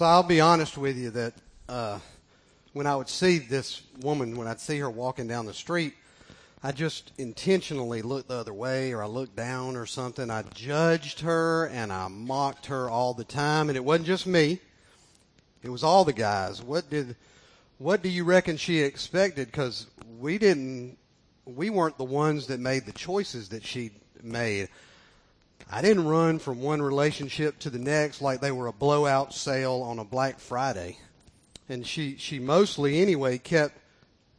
So I'll be honest with you that uh, when I would see this woman, when I'd see her walking down the street, I just intentionally looked the other way or I looked down or something. I judged her and I mocked her all the time. And it wasn't just me. It was all the guys. What did, what do you reckon she expected? Cause we didn't, we weren't the ones that made the choices that she made. I didn't run from one relationship to the next like they were a blowout sale on a Black Friday. And she, she mostly anyway kept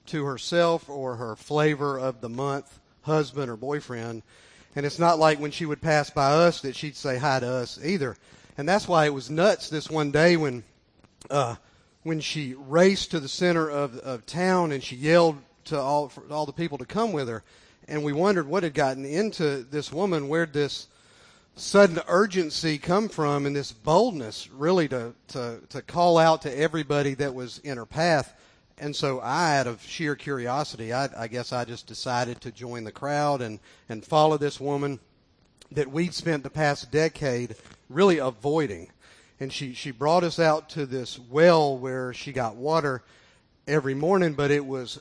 to herself or her flavor of the month husband or boyfriend. And it's not like when she would pass by us that she'd say hi to us either. And that's why it was nuts this one day when, uh, when she raced to the center of, of town and she yelled to all, all the people to come with her. And we wondered what had gotten into this woman, where'd this, sudden urgency come from and this boldness really to, to, to call out to everybody that was in her path. And so I, out of sheer curiosity, I, I guess I just decided to join the crowd and, and follow this woman that we'd spent the past decade really avoiding. And she, she brought us out to this well where she got water every morning, but it was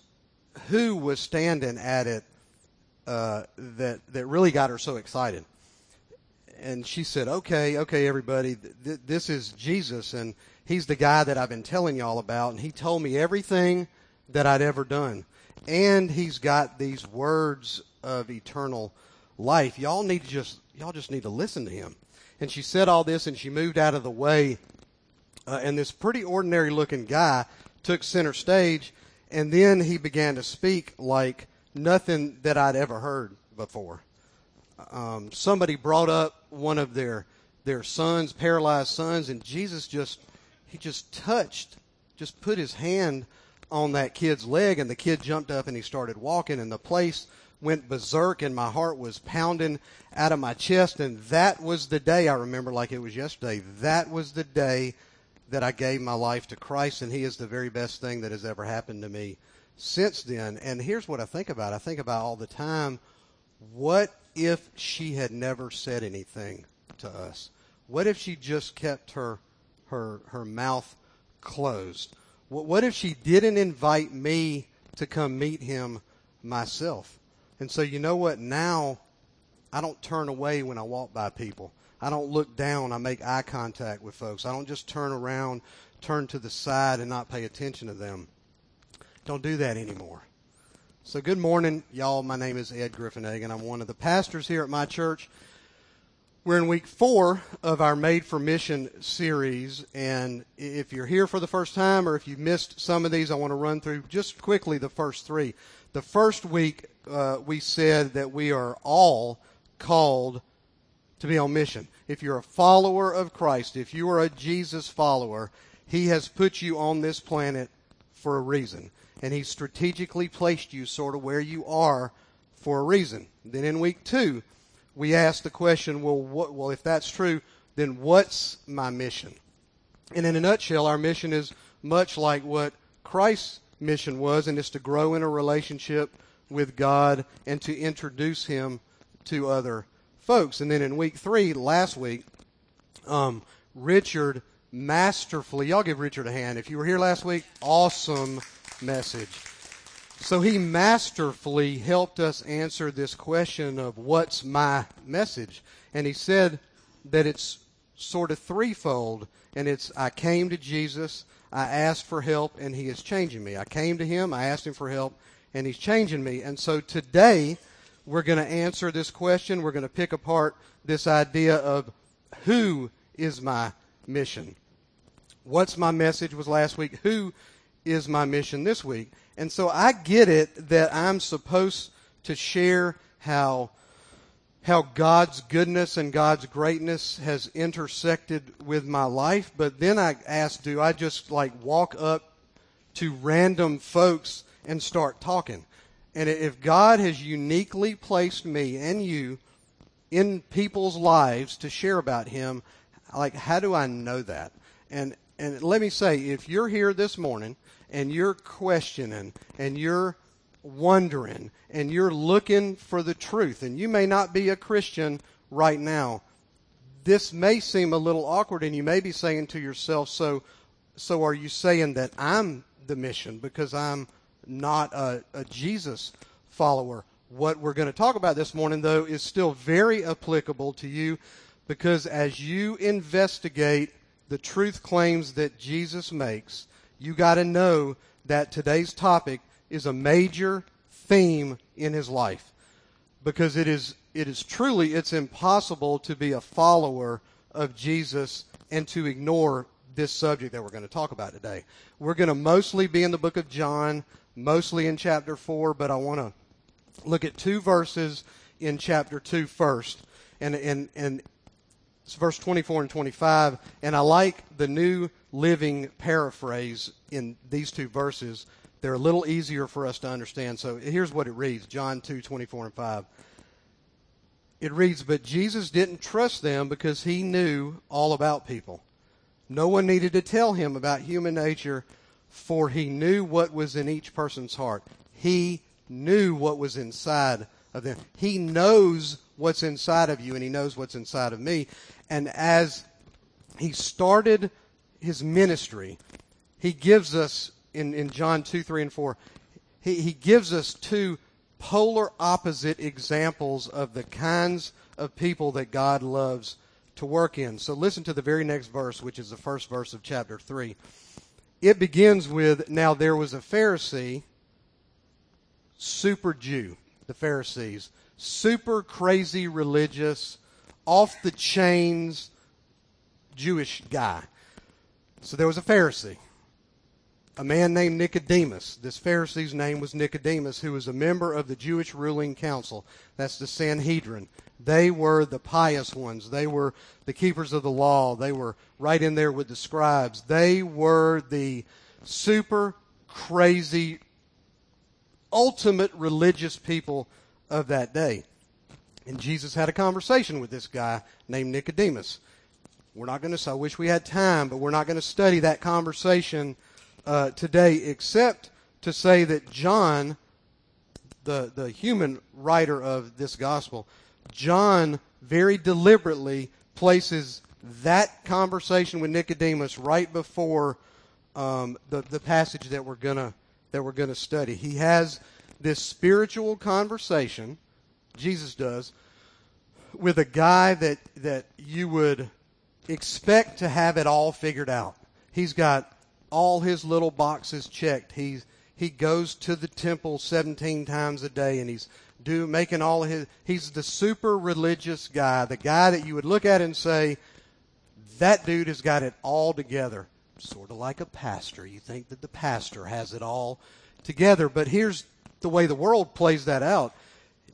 who was standing at it uh, that, that really got her so excited and she said, "Okay, okay, everybody, th- this is Jesus, and he's the guy that I've been telling y'all about, and he told me everything that I'd ever done, and he's got these words of eternal life. Y'all need to just y'all just need to listen to him." And she said all this, and she moved out of the way, uh, and this pretty ordinary looking guy took center stage, and then he began to speak like nothing that I'd ever heard before um, somebody brought up one of their their sons, paralyzed sons, and Jesus just he just touched, just put his hand on that kid's leg, and the kid jumped up and he started walking, and the place went berserk, and my heart was pounding out of my chest, and that was the day I remember like it was yesterday. That was the day that I gave my life to Christ, and He is the very best thing that has ever happened to me since then. And here's what I think about: I think about all the time. What if she had never said anything to us? What if she just kept her her her mouth closed? What, what if she didn't invite me to come meet him myself? And so you know what? Now I don't turn away when I walk by people. I don't look down. I make eye contact with folks. I don't just turn around, turn to the side, and not pay attention to them. Don't do that anymore. So, good morning, y'all. My name is Ed Griffin, and I'm one of the pastors here at my church. We're in week four of our Made for Mission series. And if you're here for the first time or if you've missed some of these, I want to run through just quickly the first three. The first week, uh, we said that we are all called to be on mission. If you're a follower of Christ, if you are a Jesus follower, He has put you on this planet for a reason and He strategically placed you sort of where you are for a reason. Then in week two, we asked the question, well, what, well, if that's true, then what's my mission? And in a nutshell, our mission is much like what Christ's mission was, and it's to grow in a relationship with God and to introduce Him to other folks. And then in week three, last week, um, Richard masterfully, y'all give Richard a hand. If you were here last week, awesome message. So he masterfully helped us answer this question of what's my message. And he said that it's sort of threefold. And it's, I came to Jesus, I asked for help, and he is changing me. I came to him, I asked him for help, and he's changing me. And so today, we're going to answer this question. We're going to pick apart this idea of who is my mission. What's my message was last week. Who is my mission this week. And so I get it that I'm supposed to share how how God's goodness and God's greatness has intersected with my life, but then I ask, do I just like walk up to random folks and start talking? And if God has uniquely placed me and you in people's lives to share about Him, like how do I know that? And and let me say, if you're here this morning and you're questioning and you're wondering and you're looking for the truth, and you may not be a Christian right now, this may seem a little awkward and you may be saying to yourself, so, so are you saying that I'm the mission because I'm not a, a Jesus follower? What we're going to talk about this morning though is still very applicable to you because as you investigate the truth claims that Jesus makes, you got to know that today's topic is a major theme in his life because it is it is truly it's impossible to be a follower of Jesus and to ignore this subject that we're going to talk about today. We're going to mostly be in the book of John, mostly in chapter 4, but I want to look at two verses in chapter 2 first. And and and it's verse 24 and 25, and I like the New Living paraphrase in these two verses. They're a little easier for us to understand. So here's what it reads John 2 24 and 5. It reads, But Jesus didn't trust them because he knew all about people. No one needed to tell him about human nature, for he knew what was in each person's heart. He knew what was inside of them. He knows what's inside of you, and he knows what's inside of me. And as he started his ministry, he gives us in, in John 2, 3, and 4, he, he gives us two polar opposite examples of the kinds of people that God loves to work in. So listen to the very next verse, which is the first verse of chapter 3. It begins with Now there was a Pharisee, super Jew, the Pharisees, super crazy religious, off the chains Jewish guy. So there was a Pharisee a man named Nicodemus. This Pharisee's name was Nicodemus, who was a member of the Jewish ruling council. That's the Sanhedrin. They were the pious ones. They were the keepers of the law. They were right in there with the scribes. They were the super crazy, ultimate religious people of that day. And Jesus had a conversation with this guy named Nicodemus. We're not going to, I wish we had time, but we're not going to study that conversation uh, today except to say that John, the, the human writer of this gospel, John very deliberately places that conversation with Nicodemus right before um, the, the passage that we're gonna that we're gonna study. He has this spiritual conversation, Jesus does, with a guy that that you would expect to have it all figured out. He's got all his little boxes checked. He's he goes to the temple 17 times a day and he's do making all his he's the super religious guy, the guy that you would look at and say that dude has got it all together. Sort of like a pastor. You think that the pastor has it all together, but here's the way the world plays that out.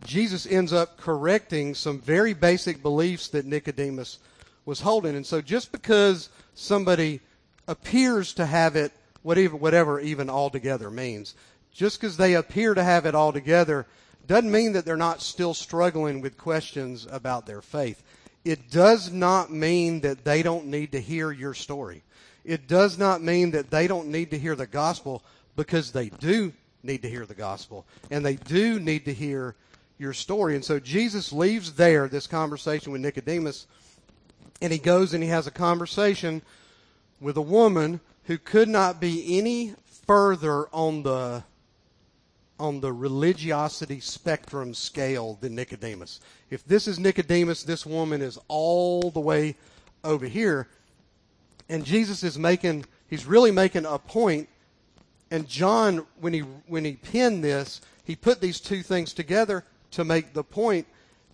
Jesus ends up correcting some very basic beliefs that Nicodemus was holding. And so just because somebody appears to have it, whatever, whatever even altogether means. Just because they appear to have it all together doesn't mean that they're not still struggling with questions about their faith. It does not mean that they don't need to hear your story. It does not mean that they don't need to hear the gospel because they do need to hear the gospel and they do need to hear your story. And so Jesus leaves there this conversation with Nicodemus and he goes and he has a conversation with a woman who could not be any further on the on the religiosity spectrum scale than Nicodemus. If this is Nicodemus, this woman is all the way over here. And Jesus is making he's really making a point. point and John when he when he penned this, he put these two things together to make the point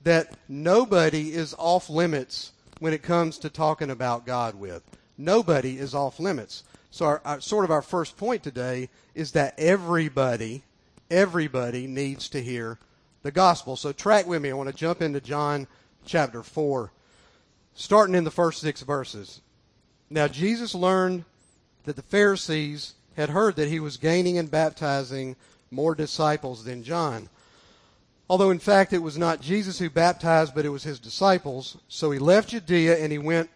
that nobody is off limits when it comes to talking about God with nobody is off limits. So our, our, sort of our first point today is that everybody, everybody needs to hear the gospel. So track with me. I want to jump into John chapter 4, starting in the first six verses. Now Jesus learned that the Pharisees had heard that he was gaining and baptizing more disciples than John. Although in fact it was not Jesus who baptized, but it was his disciples. So he left Judea and he went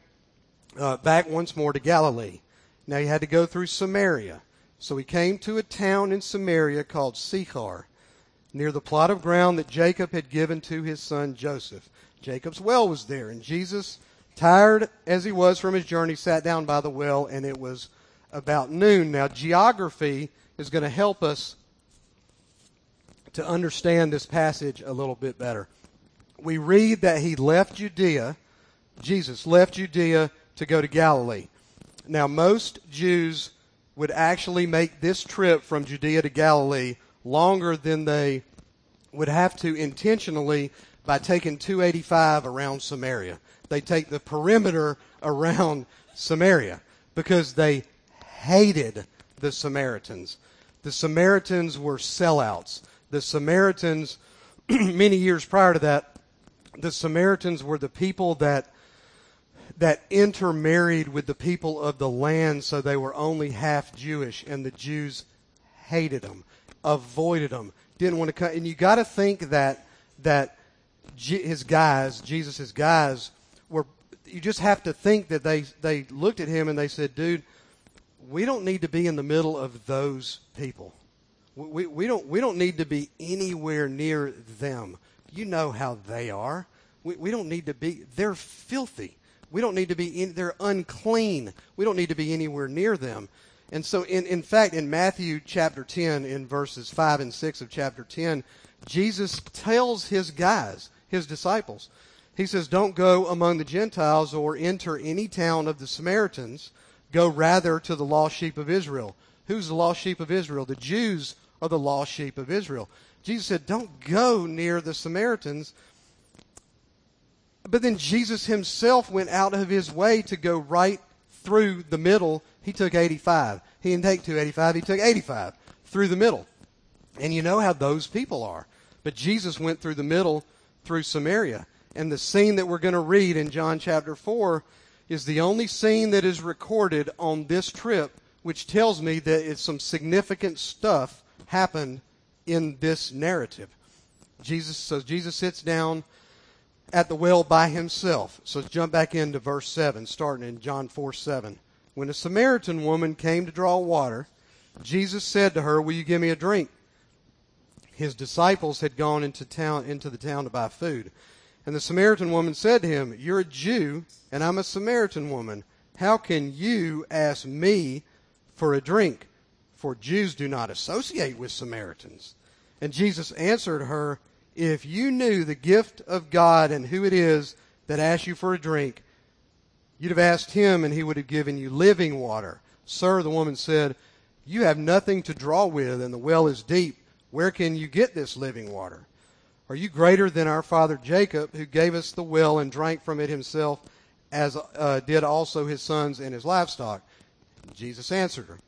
uh, back once more to Galilee. Now he had to go through Samaria. So he came to a town in Samaria called Sychar, near the plot of ground that Jacob had given to his son Joseph. Jacob's well was there, and Jesus Tired as he was from his journey, sat down by the well, and it was about noon. Now, geography is going to help us to understand this passage a little bit better. We read that he left Judea, Jesus left Judea to go to Galilee. Now, most Jews would actually make this trip from Judea to Galilee longer than they would have to intentionally by taking 285 around Samaria. They take the perimeter around Samaria because they hated the Samaritans. The Samaritans were sellouts. The Samaritans, many years prior to that, the Samaritans were the people that that intermarried with the people of the land so they were only half Jewish and the Jews hated them, avoided them, didn't want to come. And you got to think that that his guys, Jesus' guys, were. You just have to think that they they looked at him and they said, "Dude, we don't need to be in the middle of those people. We we don't we don't need to be anywhere near them. You know how they are. We we don't need to be. They're filthy." We don't need to be in, they're unclean. We don't need to be anywhere near them. And so, in, in fact, in Matthew chapter 10, in verses 5 and 6 of chapter 10, Jesus tells his guys, his disciples, he says, Don't go among the Gentiles or enter any town of the Samaritans. Go rather to the lost sheep of Israel. Who's the lost sheep of Israel? The Jews are the lost sheep of Israel. Jesus said, Don't go near the Samaritans. But then Jesus himself went out of his way to go right through the middle. He took 85. He didn't take 285, he took 85 through the middle. And you know how those people are. But Jesus went through the middle through Samaria. And the scene that we're going to read in John chapter 4 is the only scene that is recorded on this trip, which tells me that it's some significant stuff happened in this narrative. Jesus, so Jesus sits down at the well by himself. So jump back into verse 7, starting in John 4 7. When a Samaritan woman came to draw water, Jesus said to her, Will you give me a drink? His disciples had gone into town into the town to buy food. And the Samaritan woman said to him, You're a Jew, and I'm a Samaritan woman. How can you ask me for a drink? For Jews do not associate with Samaritans. And Jesus answered her, if you knew the gift of God and who it is that asks you for a drink, you'd have asked him and he would have given you living water. Sir, the woman said, You have nothing to draw with and the well is deep. Where can you get this living water? Are you greater than our father Jacob, who gave us the well and drank from it himself, as uh, did also his sons and his livestock? Jesus answered her,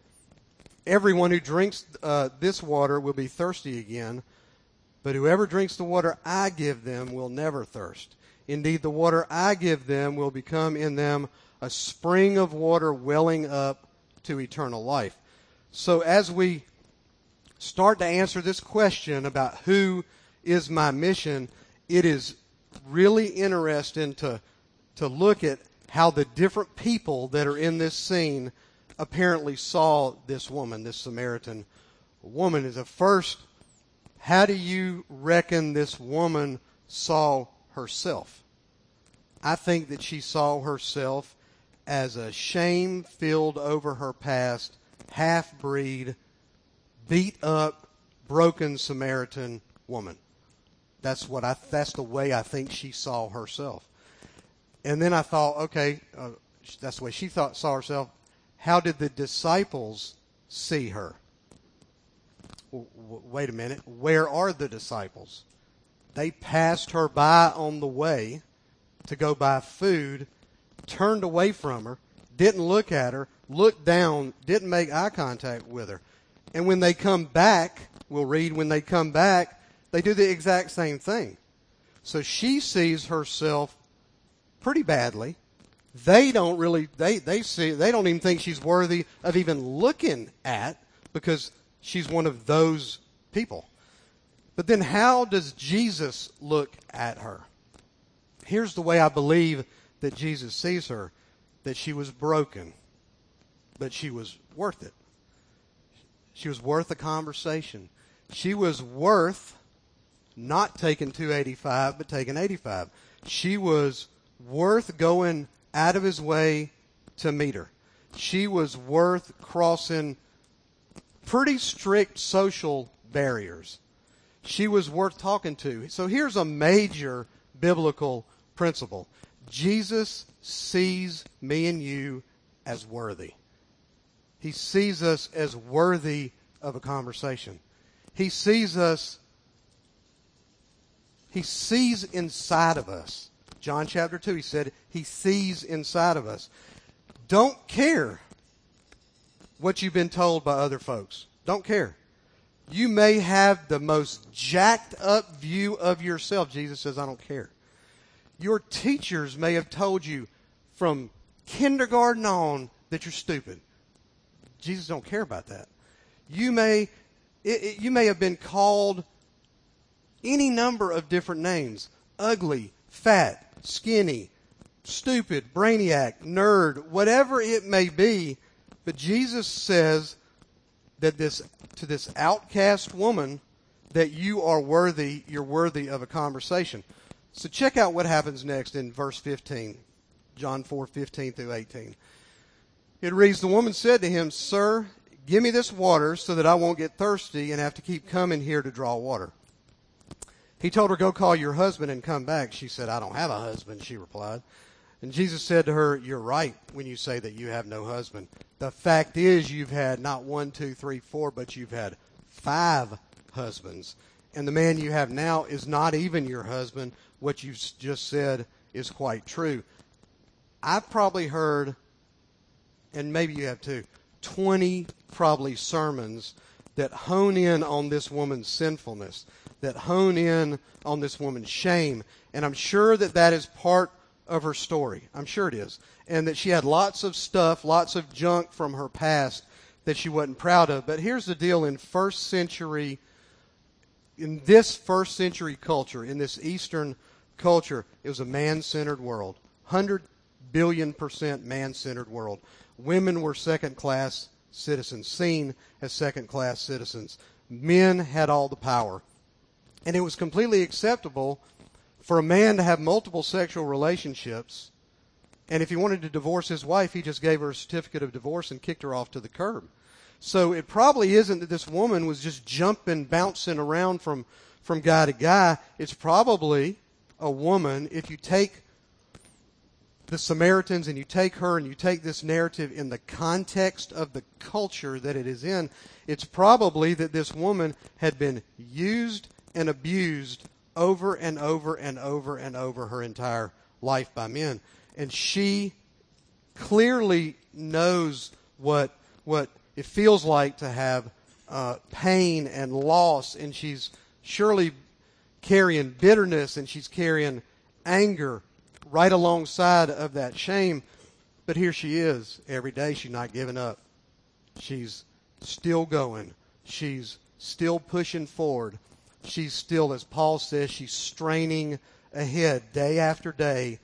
Everyone who drinks uh, this water will be thirsty again. But whoever drinks the water I give them will never thirst. Indeed, the water I give them will become in them a spring of water welling up to eternal life. So as we start to answer this question about who is my mission, it is really interesting to, to look at how the different people that are in this scene apparently saw this woman, this Samaritan woman. Is the first how do you reckon this woman saw herself? I think that she saw herself as a shame filled over her past, half breed, beat up, broken Samaritan woman. That's what I, that's the way I think she saw herself. And then I thought, okay, uh, that's the way she thought, saw herself. How did the disciples see her? wait a minute, where are the disciples? They passed her by on the way to go buy food, turned away from her, didn't look at her, looked down, didn't make eye contact with her. And when they come back, we'll read when they come back, they do the exact same thing. So she sees herself pretty badly. They don't really, they, they see, they don't even think she's worthy of even looking at because she's one of those people. But then how does Jesus look at her? Here's the way I believe that Jesus sees her that she was broken, but she was worth it. She was worth a conversation. She was worth not taking 285, but taking 85. She was worth going out of his way to meet her. She was worth crossing pretty strict social barriers. She was worth talking to. So here's a major biblical principle. Jesus sees me and you as worthy. He sees us as worthy of a conversation. He sees us, he sees inside of us. John chapter 2, he said, he sees inside of us. Don't care what you've been told by other folks. Don't care. You may have the most jacked up view of yourself. Jesus says, I don't care. Your teachers may have told you from kindergarten on that you're stupid. Jesus don't care about that. You may, it, it, you may have been called any number of different names. Ugly, fat, skinny, stupid, brainiac, nerd, whatever it may be. But Jesus says that this, to this outcast woman, that you are worthy, you're worthy of a conversation. So check out what happens next in verse 15. John 4, 15 through 18. It reads, The woman said to him, Sir, give me this water so that I won't get thirsty and have to keep coming here to draw water. He told her, Go call your husband and come back. She said, I don't have a husband, she replied. And Jesus said to her, You're right when you say that you have no husband. The fact is, you've had not one, two, three, four, but you've had five husbands. And the man you have now is not even your husband. What you've just said is quite true. I've probably heard, and maybe you have too, 20 probably sermons that hone in on this woman's sinfulness, that hone in on this woman's shame. And I'm sure that that is part of her story. I'm sure it is. And that she had lots of stuff, lots of junk from her past that she wasn't proud of. But here's the deal in first century, in this first century culture, in this Eastern culture, it was a man centered world. 100 billion percent man centered world. Women were second class citizens, seen as second class citizens. Men had all the power. And it was completely acceptable for a man to have multiple sexual relationships. And if he wanted to divorce his wife, he just gave her a certificate of divorce and kicked her off to the curb. So it probably isn't that this woman was just jumping, bouncing around from, from guy to guy. It's probably a woman, if you take the Samaritans and you take her and you take this narrative in the context of the culture that it is in, it's probably that this woman had been used and abused over and over and over and over her entire life by men. And she clearly knows what, what it feels like to have uh, pain and loss, and she's surely carrying bitterness and she's carrying anger right alongside of that shame. But here she is every day. She's not giving up. She's still going. She's still pushing forward. She's still, as Paul says, she's straining ahead day after day.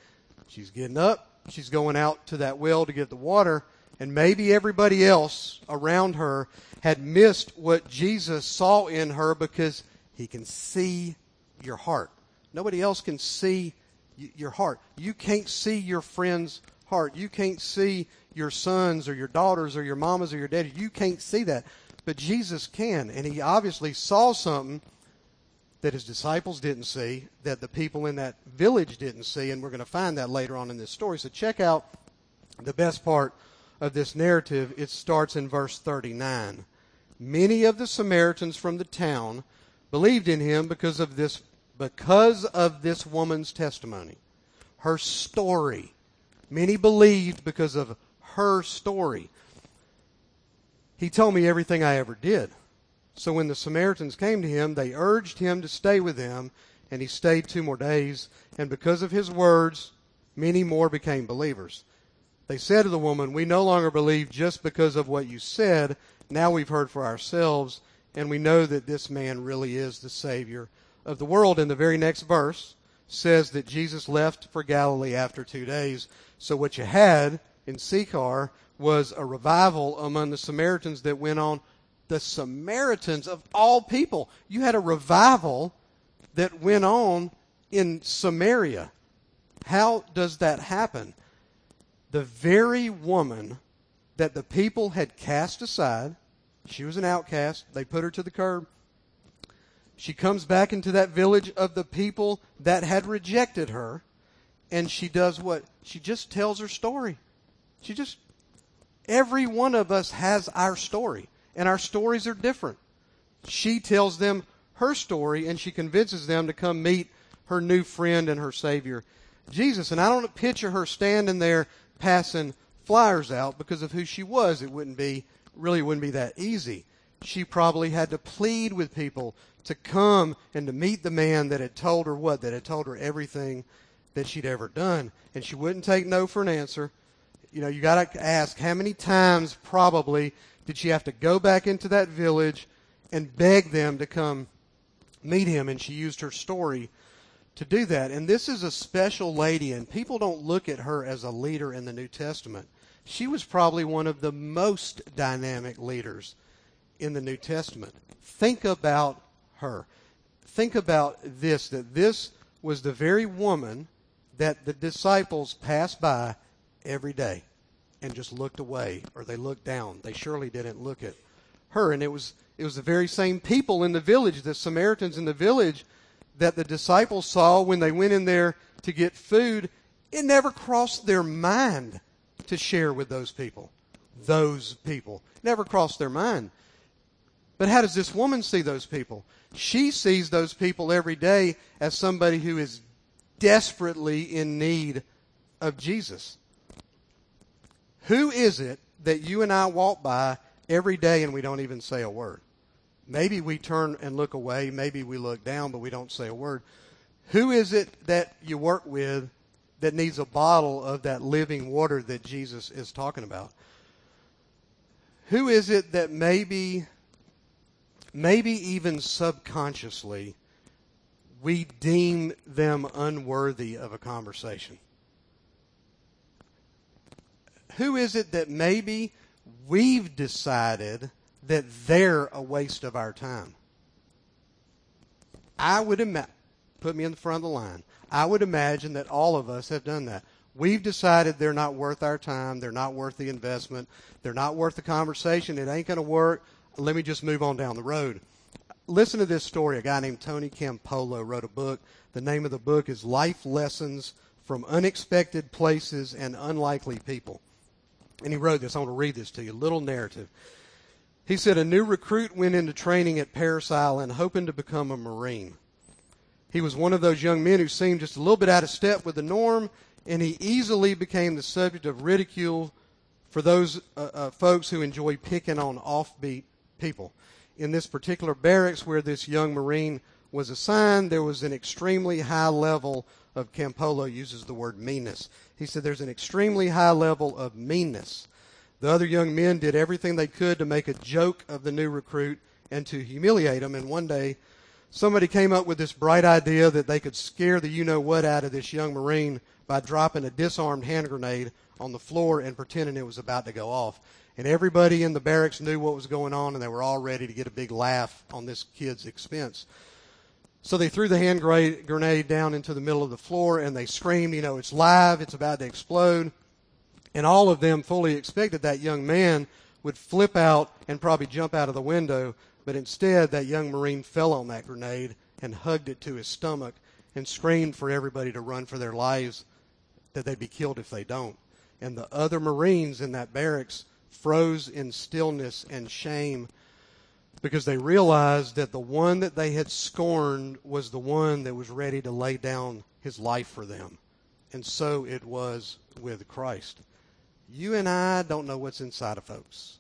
She's getting up. She's going out to that well to get the water. And maybe everybody else around her had missed what Jesus saw in her because he can see your heart. Nobody else can see your heart. You can't see your friend's heart. You can't see your sons or your daughters or your mamas or your daddy. You can't see that. But Jesus can. And he obviously saw something that his disciples didn't see, that the people in that village didn't see. And we're going to find that later on in this story. So check out the best part of this narrative. It starts in verse 39. Many of the Samaritans from the town believed in him because of this because of this woman's testimony, her story. Many believed because of her story. He told me everything I ever did. So when the Samaritans came to him, they urged him to stay with them, and he stayed two more days. And because of his words, many more became believers. They said to the woman, We no longer believe just because of what you said. Now we've heard for ourselves, and we know that this man really is the Savior of the world in the very next verse says that Jesus left for Galilee after two days. So what you had in Sychar was a revival among the Samaritans that went on. The Samaritans of all people. You had a revival that went on in Samaria. How does that happen? the very woman that the people had cast aside. She was an outcast. They put her to the curb. She comes back into that village of the people that had rejected her, and she does what? She just tells her story. She just, every one of us has our story, and our stories are different. She tells them her story, and she convinces them to come meet her new friend and her Savior, Jesus. And I don't picture her standing there passing flyers out because of who she was. It wouldn't be, really wouldn't be that easy. She probably had to plead with people to come and to meet the man that had told her what? That had told her everything that she'd ever done. And she wouldn't take no for an answer. You know, you got to ask how many times probably did she have to go back into that village and beg them to come meet him? And she used her story to do that. And this is a special lady, and people don't look at her as a leader in the New Testament. She was probably one of the most dynamic leaders in the New Testament. Think about her. Think about this that this was the very woman that the disciples passed by every day and just looked away or they looked down. They surely didn't look at her. And it was it was the very same people in the village, the Samaritans in the village, that the disciples saw when they went in there to get food. It never crossed their mind to share with those people. Those people. Never crossed their mind. But how does this woman see those people? She sees those people every day as somebody who is desperately in need of Jesus. Who is it that you and I walk by every day and we don't even say a word? Maybe we turn and look away, maybe we look down, but we don't say a word. Who is it that you work with that needs a bottle of that living water that Jesus is talking about? Who is it that maybe maybe even subconsciously, we deem them unworthy of a conversation? Who is it that maybe we've decided that they're a waste of our time? I would imagine, put me in the front of the line, I would imagine that all of us have done that. We've decided they're not worth our time. They're not worth the investment. They're not worth the conversation. It ain't going to work let me just move on down the road. Listen to this story. A guy named Tony Campolo wrote a book. The name of the book is Life Lessons from Unexpected Places and Unlikely People. And he wrote this. I want to read this to you. A little narrative. He said a new recruit went into training at Parris Island hoping to become a Marine. He was one of those young men who seemed just a little bit out of step with the norm, and he easily became the subject of ridicule for those uh, uh, folks who enjoy picking on offbeat people. In this particular barracks where this young Marine was assigned, there was an extremely high level of Campolo uses the word meanness. He said there's an extremely high level of meanness. The other young men did everything they could to make a joke of the new recruit and to humiliate him. And one day, somebody came up with this bright idea that they could scare the you know what out of this young Marine by dropping a disarmed hand grenade on the floor and pretending it was about to go off. And everybody in the barracks knew what was going on, and they were all ready to get a big laugh on this kid's expense. So they threw the hand grenade down into the middle of the floor, and they screamed, you know, it's live, it's about to explode. And all of them fully expected that young man would flip out and probably jump out of the window, but instead that young Marine fell on that grenade and hugged it to his stomach and screamed for everybody to run for their lives, that they'd be killed if they don't. And the other Marines in that barracks froze in stillness and shame because they realized that the one that they had scorned was the one that was ready to lay down his life for them. And so it was with Christ. You and I don't know what's inside of folks.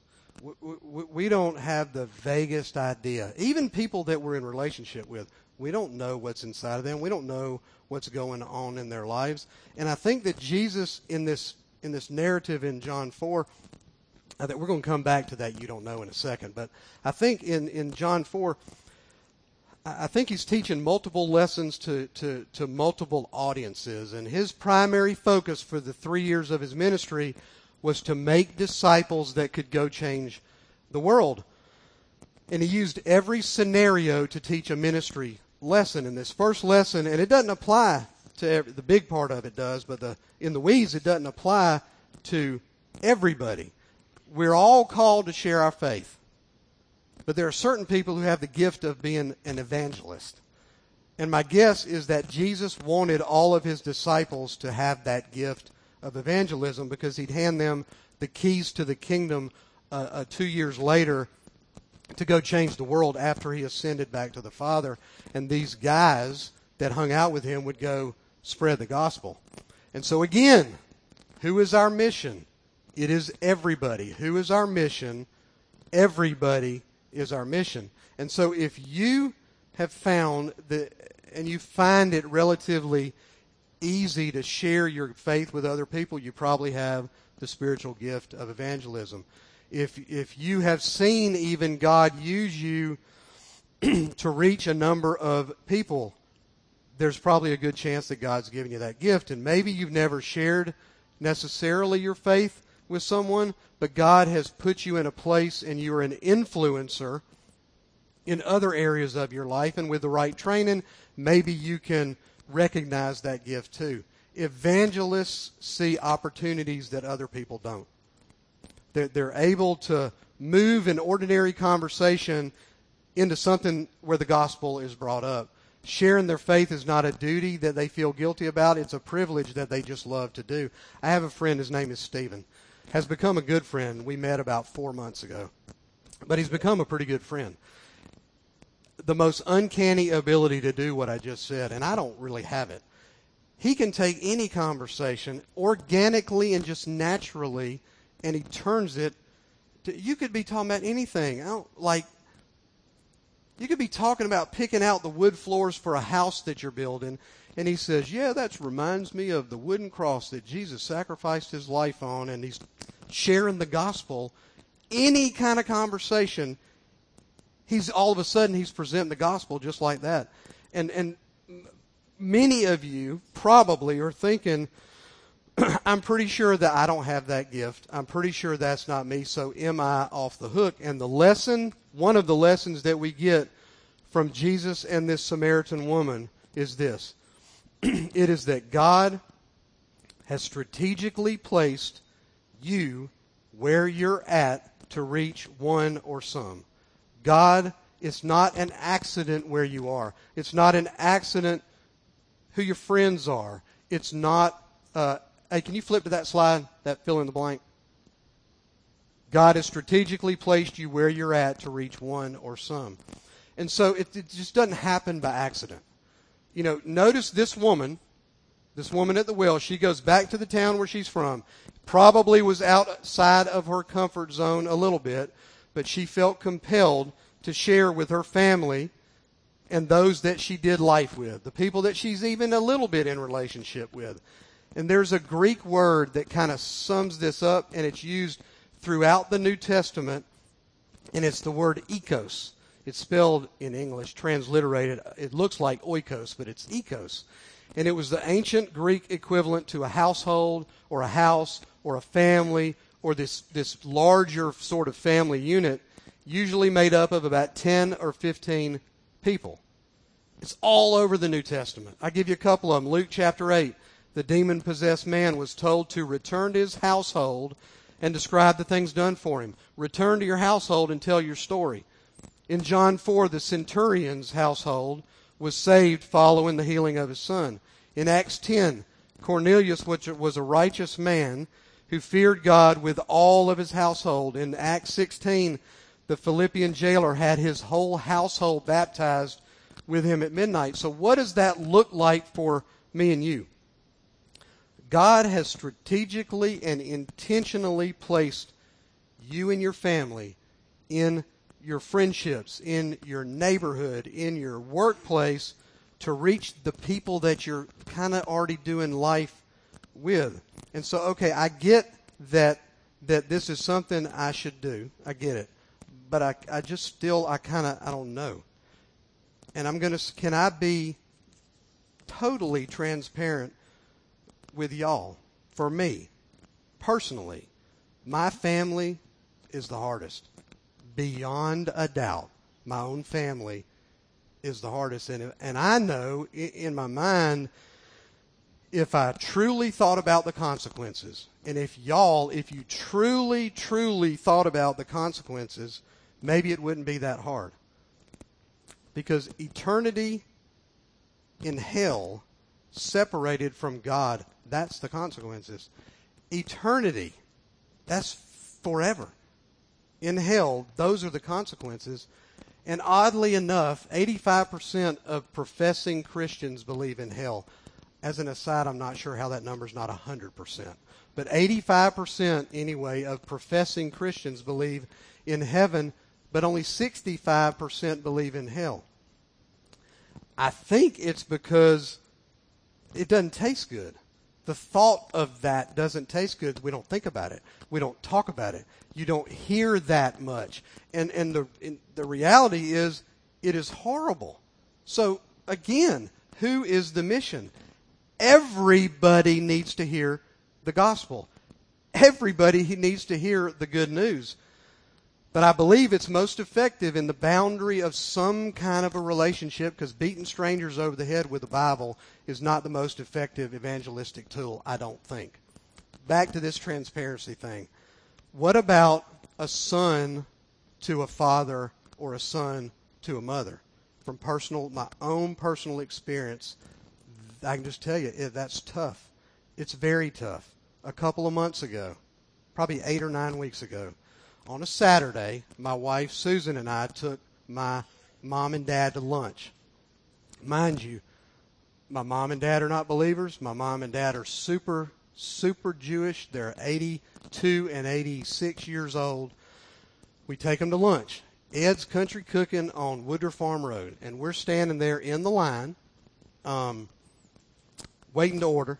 We don't have the vaguest idea. Even people that we're in relationship with, we don't know what's inside of them. We don't know what's going on in their lives. And I think that Jesus in this in this narrative in John 4 I think we're going to come back to that you don't know in a second. But I think in, in John 4, I think he's teaching multiple lessons to, to, to multiple audiences. And his primary focus for the three years of his ministry was to make disciples that could go change the world. And he used every scenario to teach a ministry lesson. In this first lesson, and it doesn't apply to every, the big part of it does, but the, in the weeds, it doesn't apply to everybody. We're all called to share our faith. But there are certain people who have the gift of being an evangelist. And my guess is that Jesus wanted all of his disciples to have that gift of evangelism because he'd hand them the keys to the kingdom uh, uh, two years later to go change the world after he ascended back to the Father. And these guys that hung out with him would go spread the gospel. And so again, who is our mission? It is everybody. Who is our mission? Everybody is our mission. And so if you have found that, and you find it relatively easy to share your faith with other people, you probably have the spiritual gift of evangelism. If, if you have seen even God use you to reach a number of people, there's probably a good chance that God's given you that gift. And maybe you've never shared necessarily your faith with someone, but God has put you in a place and you're an influencer in other areas of your life. And with the right training, maybe you can recognize that gift too. Evangelists see opportunities that other people don't. They're, they're able to move an ordinary conversation into something where the gospel is brought up. Sharing their faith is not a duty that they feel guilty about. It's a privilege that they just love to do. I have a friend, his name is Stephen. Has become a good friend. We met about four months ago. But he's become a pretty good friend. The most uncanny ability to do what I just said, and I don't really have it. He can take any conversation organically and just naturally, and he turns it to, you could be talking about anything. I don't, like you could be talking about picking out the wood floors for a house that you're building, and he says, Yeah, that reminds me of the wooden cross that Jesus sacrificed his life on, and he's sharing the gospel. Any kind of conversation, he's all of a sudden he's presenting the gospel just like that. And and many of you probably are thinking, I'm pretty sure that I don't have that gift. I'm pretty sure that's not me. So am I off the hook? And the lesson, one of the lessons that we get from Jesus and this Samaritan woman is this. it is that God has strategically placed you where you're at to reach one or some. God, it's not an accident where you are. It's not an accident who your friends are. It's not uh, Hey, can you flip to that slide, that fill in the blank? God has strategically placed you where you're at to reach one or some. And so it, it just doesn't happen by accident. You know, notice this woman, this woman at the well, she goes back to the town where she's from. Probably was outside of her comfort zone a little bit, but she felt compelled to share with her family and those that she did life with, the people that she's even a little bit in relationship with. And there's a Greek word that kind of sums this up, and it's used throughout the New Testament, and it's the word ekos. It's spelled in English, transliterated. It looks like oikos, but it's ekos. And it was the ancient Greek equivalent to a household or a house or a family or this, this larger sort of family unit, usually made up of about 10 or 15 people. It's all over the New Testament. I give you a couple of them. Luke chapter 8 the demon possessed man was told to return to his household and describe the things done for him. Return to your household and tell your story. In John 4, the centurion's household was saved following the healing of his son. In Acts 10, Cornelius, which was a righteous man who feared God with all of his household. In Acts 16, the Philippian jailer had his whole household baptized with him at midnight. So, what does that look like for me and you? God has strategically and intentionally placed you and your family in your friendships, in your neighborhood, in your workplace to reach the people that you're kind of already doing life with. And so, okay, I get that that this is something I should do. I get it. But I, I just still, I kind of, I don't know. And I'm to, can I be totally transparent with y'all. For me, personally, my family is the hardest. Beyond a doubt, my own family is the hardest. And, and I know in my mind, if I truly thought about the consequences, and if y'all, if you truly, truly thought about the consequences, maybe it wouldn't be that hard. Because eternity in hell, separated from God, that's the consequences. Eternity, that's forever. In hell, those are the consequences. And oddly enough, 85% of professing Christians believe in hell. As an aside, I'm not sure how that number is not 100%. But 85% anyway of professing Christians believe in heaven, but only 65% believe in hell. I think it's because it doesn't taste good. The thought of that doesn't taste good. We don't think about it. We don't talk about it. You don't hear that much. And, and the, and the reality is, it is horrible. So, again, who is the mission? Everybody needs to hear the gospel. Everybody needs to hear the good news. But I believe it's most effective in the boundary of some kind of a relationship because beating strangers over the head with the Bible is not the most effective evangelistic tool, I don't think. Back to this transparency thing. What about a son to a father or a son to a mother? From personal, my own personal experience, I can just tell you that's tough. It's very tough. A couple of months ago, probably eight or nine weeks ago, on a Saturday, my wife Susan and I took my mom and dad to lunch. Mind you, my mom and dad are not believers. My mom and dad are super, super Jewish. They're 82 and 86 years old. We take them to lunch. Ed's Country Cooking on Woodruff Farm Road. And we're standing there in the line, um, waiting to order.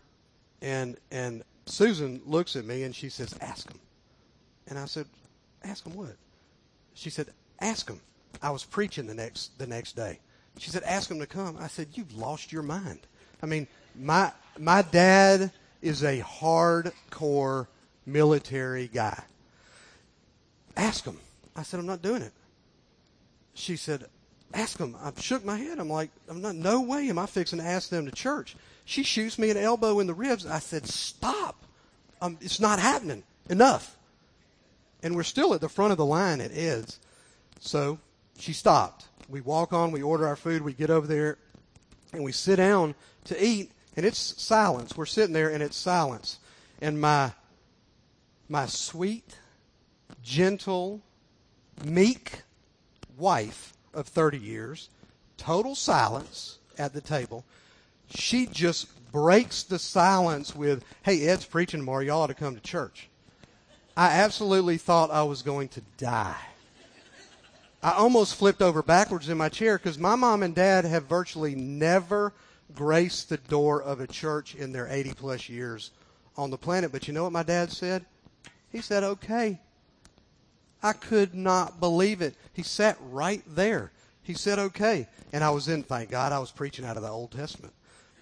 And, and Susan looks at me and she says, Ask them. And I said, Ask him what? She said, Ask him. I was preaching the next the next day. She said, Ask him to come. I said, You've lost your mind. I mean, my my dad is a hardcore military guy. Ask him. I said, I'm not doing it. She said, Ask him. I shook my head. I'm like, I'm not. No way am I fixing to ask them to church. She shoots me an elbow in the ribs. I said, Stop. Um, it's not happening. Enough and we're still at the front of the line at Ed's. So she stopped. We walk on, we order our food, we get over there, and we sit down to eat, and it's silence. We're sitting there, and it's silence. And my my sweet, gentle, meek wife of 30 years, total silence at the table. She just breaks the silence with, Hey, Ed's preaching tomorrow. Y'all ought to come to church. I absolutely thought I was going to die. I almost flipped over backwards in my chair because my mom and dad have virtually never graced the door of a church in their 80 plus years on the planet. But you know what my dad said? He said, okay. I could not believe it. He sat right there. He said, okay. And I was in, thank God, I was preaching out of the Old Testament.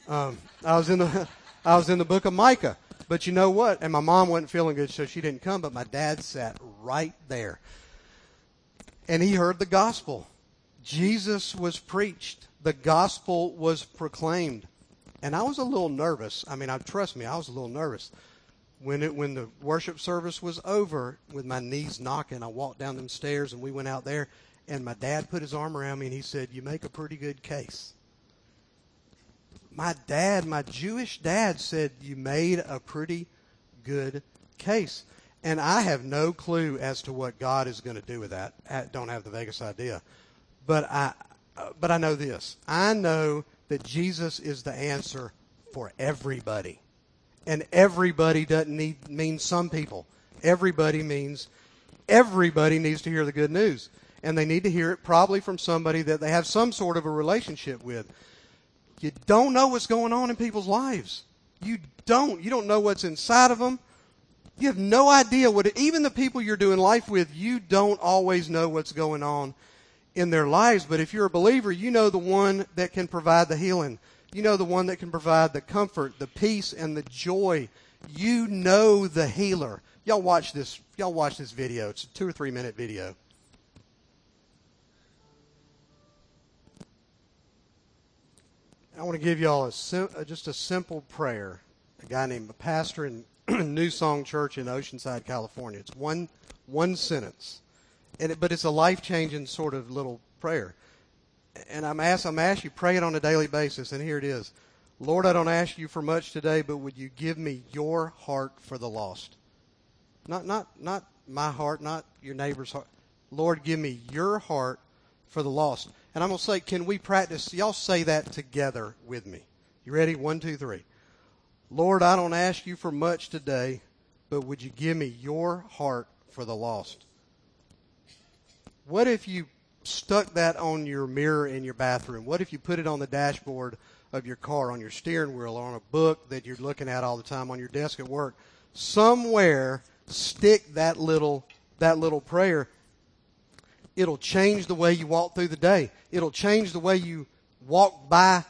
Um, I was in the, I was in the book of Micah. But you know what? And my mom wasn't feeling good, so she didn't come, but my dad sat right there. And he heard the gospel. Jesus was preached. The gospel was proclaimed. And I was a little nervous. I mean, I trust me, I was a little nervous. When it when the worship service was over, with my knees knocking, I walked down them stairs and we went out there and my dad put his arm around me and he said, "You make a pretty good case." my dad, my Jewish dad, said you made a pretty good case. And I have no clue as to what God is going to do with that. I don't have the vaguest idea. But I, but I know this. I know that Jesus is the answer for everybody. And everybody doesn't need, mean some people. Everybody means everybody needs to hear the good news. And they need to hear it probably from somebody that they have some sort of a relationship with. You don't know what's going on in people's lives. You don't. You don't know what's inside of them. You have no idea what, it, even the people you're doing life with, you don't always know what's going on in their lives. But if you're a believer, you know the one that can provide the healing. You know the one that can provide the comfort, the peace, and the joy. You know the healer. Y'all watch this. Y'all watch this video. It's a two or three minute video. I want to give y'all a sim- uh, just a simple prayer. A guy named a pastor in New Song Church in Oceanside, California. It's one one sentence, and it, but it's a life changing sort of little prayer. And I'm asked, I'm asked you pray it on a daily basis, and here it is. Lord, I don't ask you for much today, but would you give me your heart for the lost? Not not not my heart, not your neighbor's heart. Lord, give me your heart for the lost. And I'm going to say, can we practice? Y'all say that together with me. You ready? One, two, three. Lord, I don't ask you for much today, but would you give me your heart for the lost? What if you stuck that on your mirror in your bathroom? What if you put it on the dashboard of your car, on your steering wheel, or on a book that you're looking at all the time, on your desk at work? Somewhere, stick that little that little prayer It'll change the way you walk through the day. It'll change the way you walk by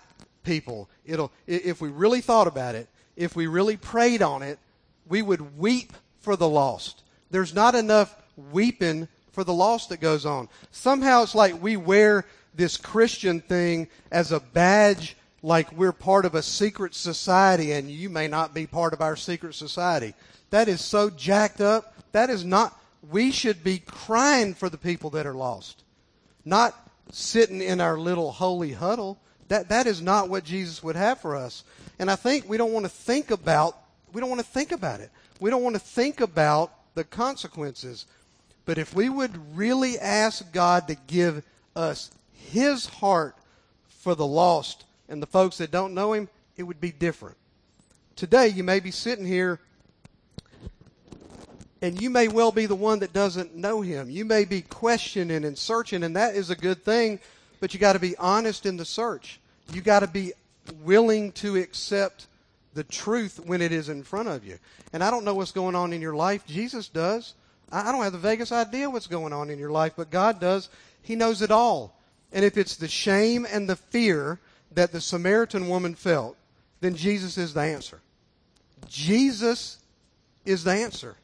people. It'll, if we really thought about it, if we really prayed on it, we would weep for the lost. There's not enough weeping for the loss that goes on. Somehow it's like we wear this Christian thing as a badge, like we're part of a secret society, and you may not be part of our secret society. That is so jacked up. That is not, we should be crying for the people that are lost, not sitting in our little holy huddle. That, that is not what Jesus would have for us. And I think we don't want to think about, we don't want to think about it. We don't want to think about the consequences. But if we would really ask God to give us His heart for the lost and the folks that don't know Him, it would be different. Today, you may be sitting here and you may well be the one that doesn't know him. You may be questioning and searching, and that is a good thing, but you got to be honest in the search. You got to be willing to accept the truth when it is in front of you. And I don't know what's going on in your life. Jesus does. I don't have the vaguest idea what's going on in your life, but God does. He knows it all. And if it's the shame and the fear that the Samaritan woman felt, then Jesus is the answer. Jesus is the answer.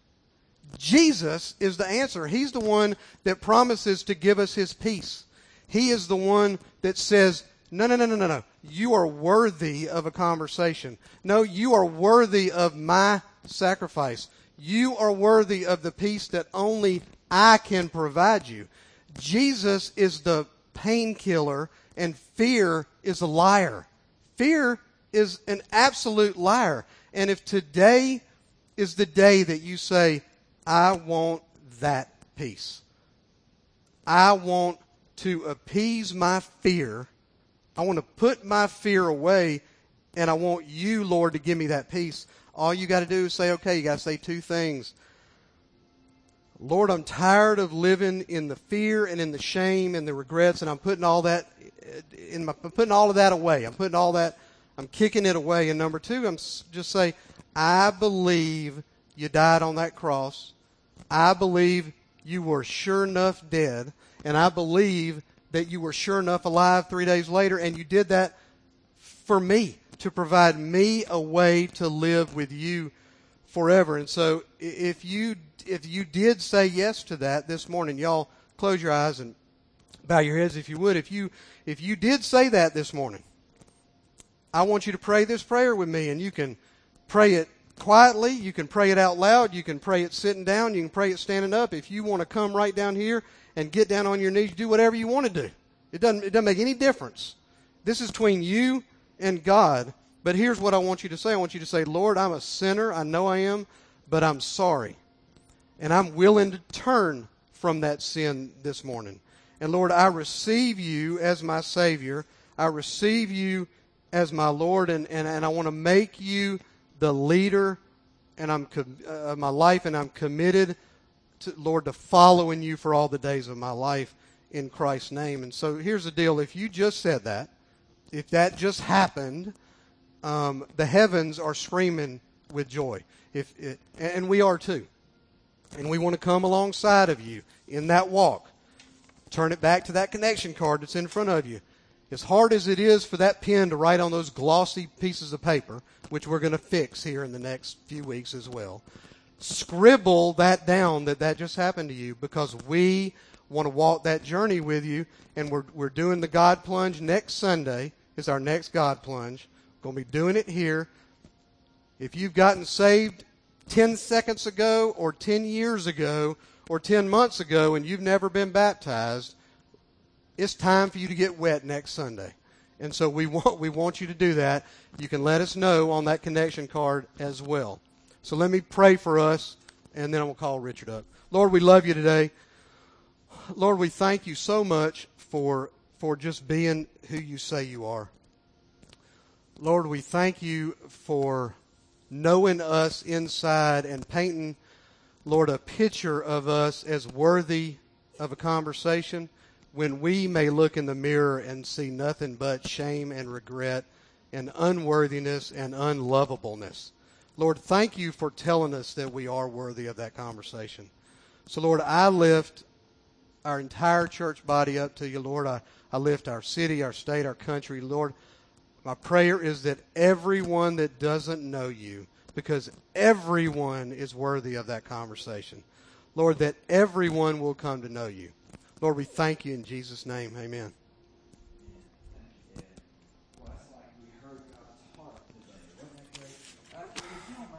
Jesus is the answer. He's the one that promises to give us his peace. He is the one that says, no, no, no, no, no, no. You are worthy of a conversation. No, you are worthy of my sacrifice. You are worthy of the peace that only I can provide you. Jesus is the painkiller and fear is a liar. Fear is an absolute liar. And if today is the day that you say, I want that peace. I want to appease my fear. I want to put my fear away, and I want you, Lord, to give me that peace. All you got to do is say, okay, you got to say two things. Lord, I'm tired of living in the fear and in the shame and the regrets, and I'm putting all that in my, I'm putting all of that away. I'm putting all that, I'm kicking it away. And number two, I'm just say, I believe you died on that cross. I believe you were sure enough dead, and I believe that you were sure enough alive three days later, and you did that for me, to provide me a way to live with you forever. And so if you, if you did say yes to that this morning, y'all close your eyes and bow your heads if you would. If you, if you did say that this morning, I want you to pray this prayer with me, and you can pray it quietly. You can pray it out loud. You can pray it sitting down. You can pray it standing up. If you want to come right down here and get down on your knees, do whatever you want to do. It doesn't, it doesn't make any difference. This is between you and God. But here's what I want you to say. I want you to say, Lord, I'm a sinner. I know I am, but I'm sorry. And I'm willing to turn from that sin this morning. And Lord, I receive you as my Savior. I receive you as my Lord, and, and, and I want to make you the leader and I'm uh, my life, and I'm committed to Lord to following you for all the days of my life in Christ's name. And so here's the deal: if you just said that, if that just happened, um, the heavens are screaming with joy. If it, and we are too, and we want to come alongside of you in that walk. Turn it back to that connection card that's in front of you. As hard as it is for that pen to write on those glossy pieces of paper, which we're going to fix here in the next few weeks as well, scribble that down that that just happened to you because we want to walk that journey with you and we're, we're doing the God plunge next Sunday is our next God plunge. We're going to be doing it here. If you've gotten saved 10 seconds ago or 10 years ago or 10 months ago and you've never been baptized, it's time for you to get wet next Sunday. And so we want, we want you to do that. You can let us know on that connection card as well. So let me pray for us, and then I'm going to call Richard up. Lord, we love you today. Lord, we thank you so much for, for just being who you say you are. Lord, we thank you for knowing us inside and painting, Lord, a picture of us as worthy of a conversation when we may look in the mirror and see nothing but shame and regret and unworthiness and unlovableness. Lord, thank you for telling us that we are worthy of that conversation. So, Lord, I lift our entire church body up to you, Lord. I, I lift our city, our state, our country. Lord, my prayer is that everyone that doesn't know you, because everyone is worthy of that conversation, Lord, that everyone will come to know you. Lord, we thank you in Jesus' name. Amen.